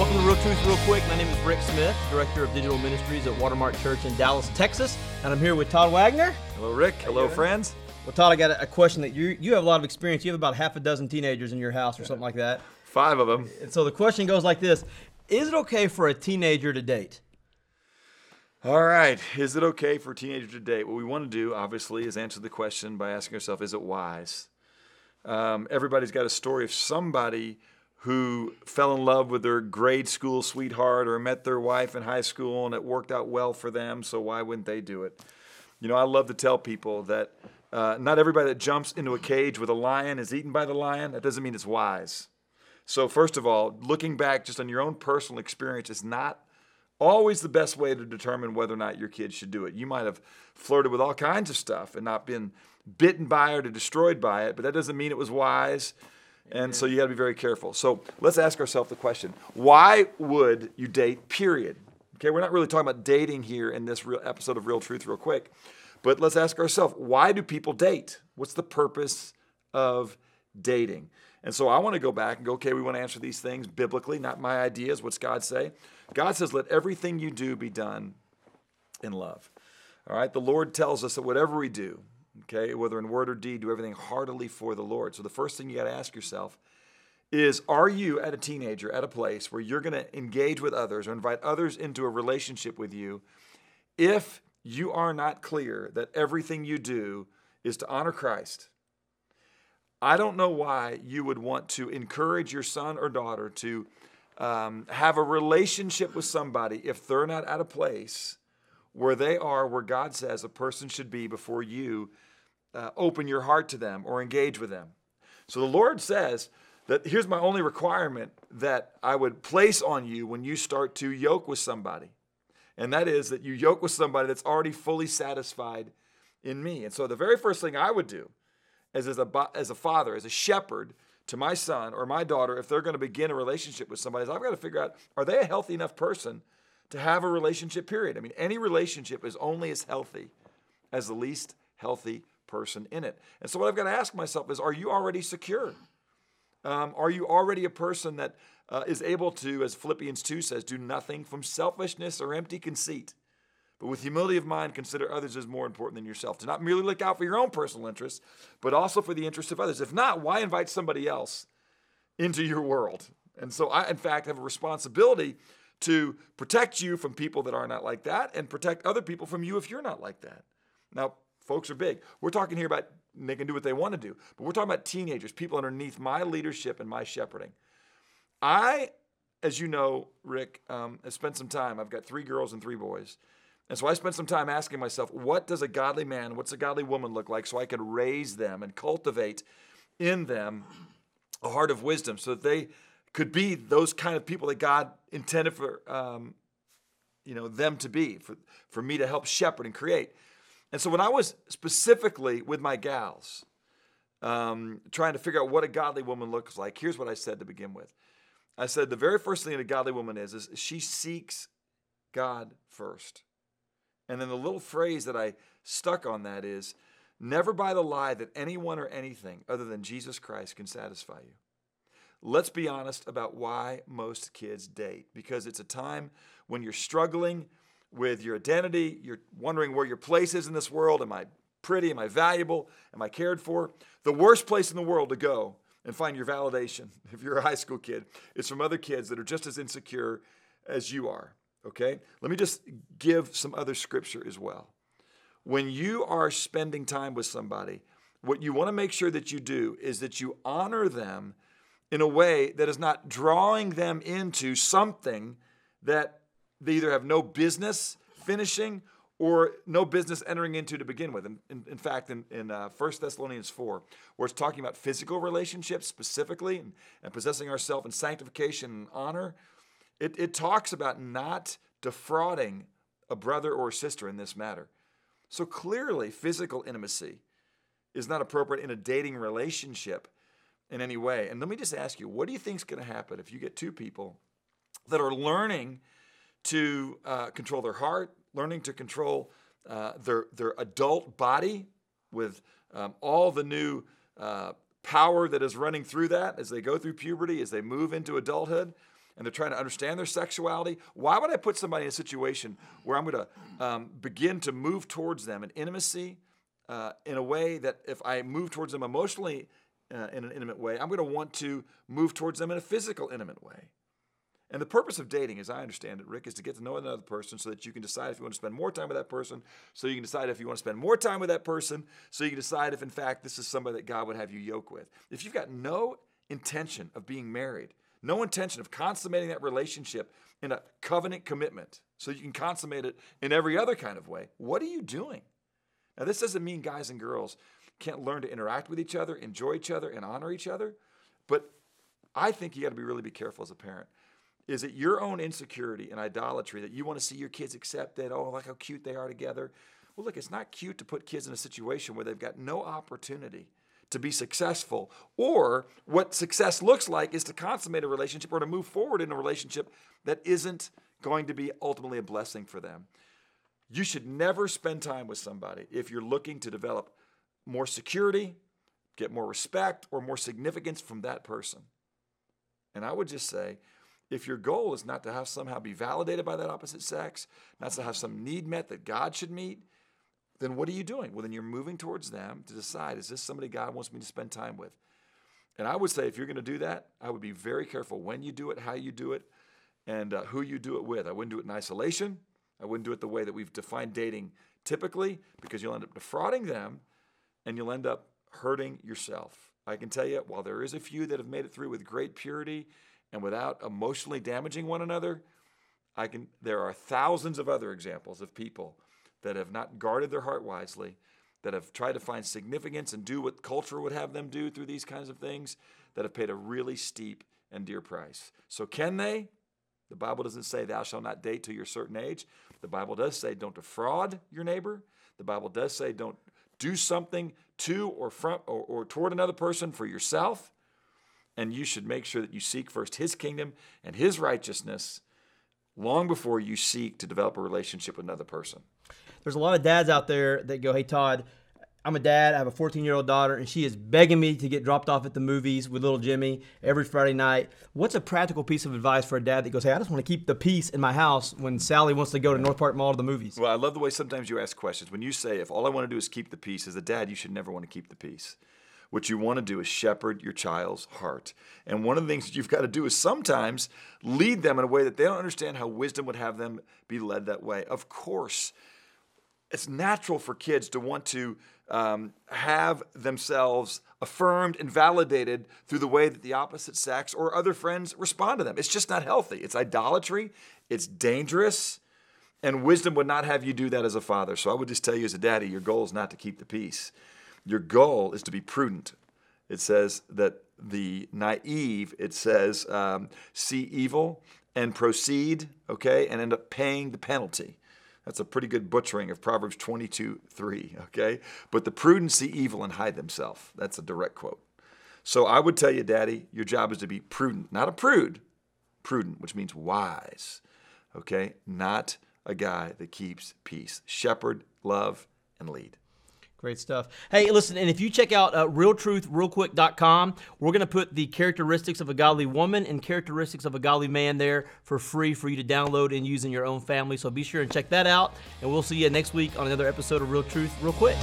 Welcome to Real Truth Real Quick. My name is Rick Smith, Director of Digital Ministries at Watermark Church in Dallas, Texas. And I'm here with Todd Wagner. Hello, Rick. Hello, friends. Well, Todd, I got a question that you you have a lot of experience. You have about half a dozen teenagers in your house or something like that. Five of them. And so the question goes like this Is it okay for a teenager to date? All right. Is it okay for a teenager to date? What we want to do, obviously, is answer the question by asking ourselves, is it wise? Um, everybody's got a story of somebody who fell in love with their grade school sweetheart or met their wife in high school and it worked out well for them, so why wouldn't they do it? You know, I love to tell people that uh, not everybody that jumps into a cage with a lion is eaten by the lion. That doesn't mean it's wise. So, first of all, looking back just on your own personal experience is not always the best way to determine whether or not your kids should do it. You might have flirted with all kinds of stuff and not been bitten by it or destroyed by it, but that doesn't mean it was wise. And so you got to be very careful. So let's ask ourselves the question why would you date, period? Okay, we're not really talking about dating here in this real episode of Real Truth, real quick. But let's ask ourselves why do people date? What's the purpose of dating? And so I want to go back and go, okay, we want to answer these things biblically, not my ideas. What's God say? God says, let everything you do be done in love. All right, the Lord tells us that whatever we do, okay, whether in word or deed, do everything heartily for the Lord. So the first thing you got to ask yourself is are you at a teenager at a place where you're going to engage with others or invite others into a relationship with you if you are not clear that everything you do is to honor Christ? I don't know why you would want to encourage your son or daughter to um, have a relationship with somebody if they're not at a place where they are where God says a person should be before you uh, open your heart to them or engage with them. So the Lord says that here's my only requirement that I would place on you when you start to yoke with somebody. And that is that you yoke with somebody that's already fully satisfied in me. And so the very first thing I would do as, as, a, as a father, as a shepherd to my son or my daughter, if they're going to begin a relationship with somebody, is I've got to figure out are they a healthy enough person to have a relationship, period? I mean, any relationship is only as healthy as the least healthy person in it. And so, what I've got to ask myself is are you already secure? Um, are you already a person that uh, is able to, as Philippians 2 says, do nothing from selfishness or empty conceit, but with humility of mind, consider others as more important than yourself. To not merely look out for your own personal interests, but also for the interests of others. If not, why invite somebody else into your world? And so, I, in fact, have a responsibility to protect you from people that are not like that and protect other people from you if you're not like that. Now, Folks are big. We're talking here about they can do what they want to do, but we're talking about teenagers, people underneath my leadership and my shepherding. I, as you know, Rick, um, have spent some time. I've got three girls and three boys. And so I spent some time asking myself, what does a godly man, what's a godly woman look like so I could raise them and cultivate in them a heart of wisdom so that they could be those kind of people that God intended for um, you know them to be, for, for me to help shepherd and create. And so when I was specifically with my gals, um, trying to figure out what a godly woman looks like, here's what I said to begin with. I said the very first thing a godly woman is is she seeks God first. And then the little phrase that I stuck on that is never buy the lie that anyone or anything other than Jesus Christ can satisfy you. Let's be honest about why most kids date because it's a time when you're struggling with your identity. You're wondering where your place is in this world. Am I pretty? Am I valuable? Am I cared for? The worst place in the world to go and find your validation, if you're a high school kid, is from other kids that are just as insecure as you are. Okay? Let me just give some other scripture as well. When you are spending time with somebody, what you want to make sure that you do is that you honor them in a way that is not drawing them into something that they either have no business finishing or no business entering into to begin with. In, in, in fact, in, in uh, 1 Thessalonians 4, where it's talking about physical relationships specifically and, and possessing ourselves in sanctification and honor, it, it talks about not defrauding a brother or a sister in this matter. So clearly, physical intimacy is not appropriate in a dating relationship in any way. And let me just ask you, what do you think is going to happen if you get two people that are learning to uh, control their heart, learning to control uh, their, their adult body with um, all the new uh, power that is running through that as they go through puberty, as they move into adulthood. and they're trying to understand their sexuality, why would I put somebody in a situation where I'm going to um, begin to move towards them in intimacy uh, in a way that if I move towards them emotionally uh, in an intimate way, I'm going to want to move towards them in a physical, intimate way. And the purpose of dating, as I understand it, Rick, is to get to know another person so that you can decide if you want to spend more time with that person, so you can decide if you want to spend more time with that person, so you can decide if, in fact, this is somebody that God would have you yoke with. If you've got no intention of being married, no intention of consummating that relationship in a covenant commitment, so you can consummate it in every other kind of way, what are you doing? Now, this doesn't mean guys and girls can't learn to interact with each other, enjoy each other, and honor each other, but I think you got to be really be careful as a parent is it your own insecurity and idolatry that you want to see your kids accept that? Oh, like how cute they are together. Well, look, it's not cute to put kids in a situation where they've got no opportunity to be successful. Or what success looks like is to consummate a relationship or to move forward in a relationship that isn't going to be ultimately a blessing for them. You should never spend time with somebody if you're looking to develop more security, get more respect, or more significance from that person. And I would just say, if your goal is not to have somehow be validated by that opposite sex, not to have some need met that God should meet, then what are you doing? Well, then you're moving towards them to decide is this somebody God wants me to spend time with? And I would say if you're going to do that, I would be very careful when you do it, how you do it, and uh, who you do it with. I wouldn't do it in isolation. I wouldn't do it the way that we've defined dating typically because you'll end up defrauding them and you'll end up hurting yourself. I can tell you, while there is a few that have made it through with great purity and without emotionally damaging one another, I can there are thousands of other examples of people that have not guarded their heart wisely, that have tried to find significance and do what culture would have them do through these kinds of things, that have paid a really steep and dear price. So can they? The Bible doesn't say thou shalt not date till you're certain age. The Bible does say don't defraud your neighbor. The Bible does say don't do something to or from or, or toward another person for yourself and you should make sure that you seek first His kingdom and His righteousness long before you seek to develop a relationship with another person. There's a lot of dads out there that go, Hey, Todd, I'm a dad. I have a 14 year old daughter, and she is begging me to get dropped off at the movies with little Jimmy every Friday night. What's a practical piece of advice for a dad that goes, Hey, I just want to keep the peace in my house when Sally wants to go to North Park Mall to the movies? Well, I love the way sometimes you ask questions. When you say, If all I want to do is keep the peace, as a dad, you should never want to keep the peace. What you want to do is shepherd your child's heart. And one of the things that you've got to do is sometimes lead them in a way that they don't understand how wisdom would have them be led that way. Of course, it's natural for kids to want to um, have themselves affirmed and validated through the way that the opposite sex or other friends respond to them. It's just not healthy. It's idolatry, it's dangerous, and wisdom would not have you do that as a father. So I would just tell you as a daddy, your goal is not to keep the peace. Your goal is to be prudent. It says that the naive, it says, um, see evil and proceed, okay, and end up paying the penalty. That's a pretty good butchering of Proverbs 22 3, okay? But the prudent see evil and hide themselves. That's a direct quote. So I would tell you, Daddy, your job is to be prudent, not a prude, prudent, which means wise, okay? Not a guy that keeps peace. Shepherd, love, and lead. Great stuff. Hey, listen, and if you check out uh, realtruthrealquick.com, we're going to put the characteristics of a godly woman and characteristics of a godly man there for free for you to download and use in your own family. So be sure and check that out. And we'll see you next week on another episode of Real Truth Real Quick.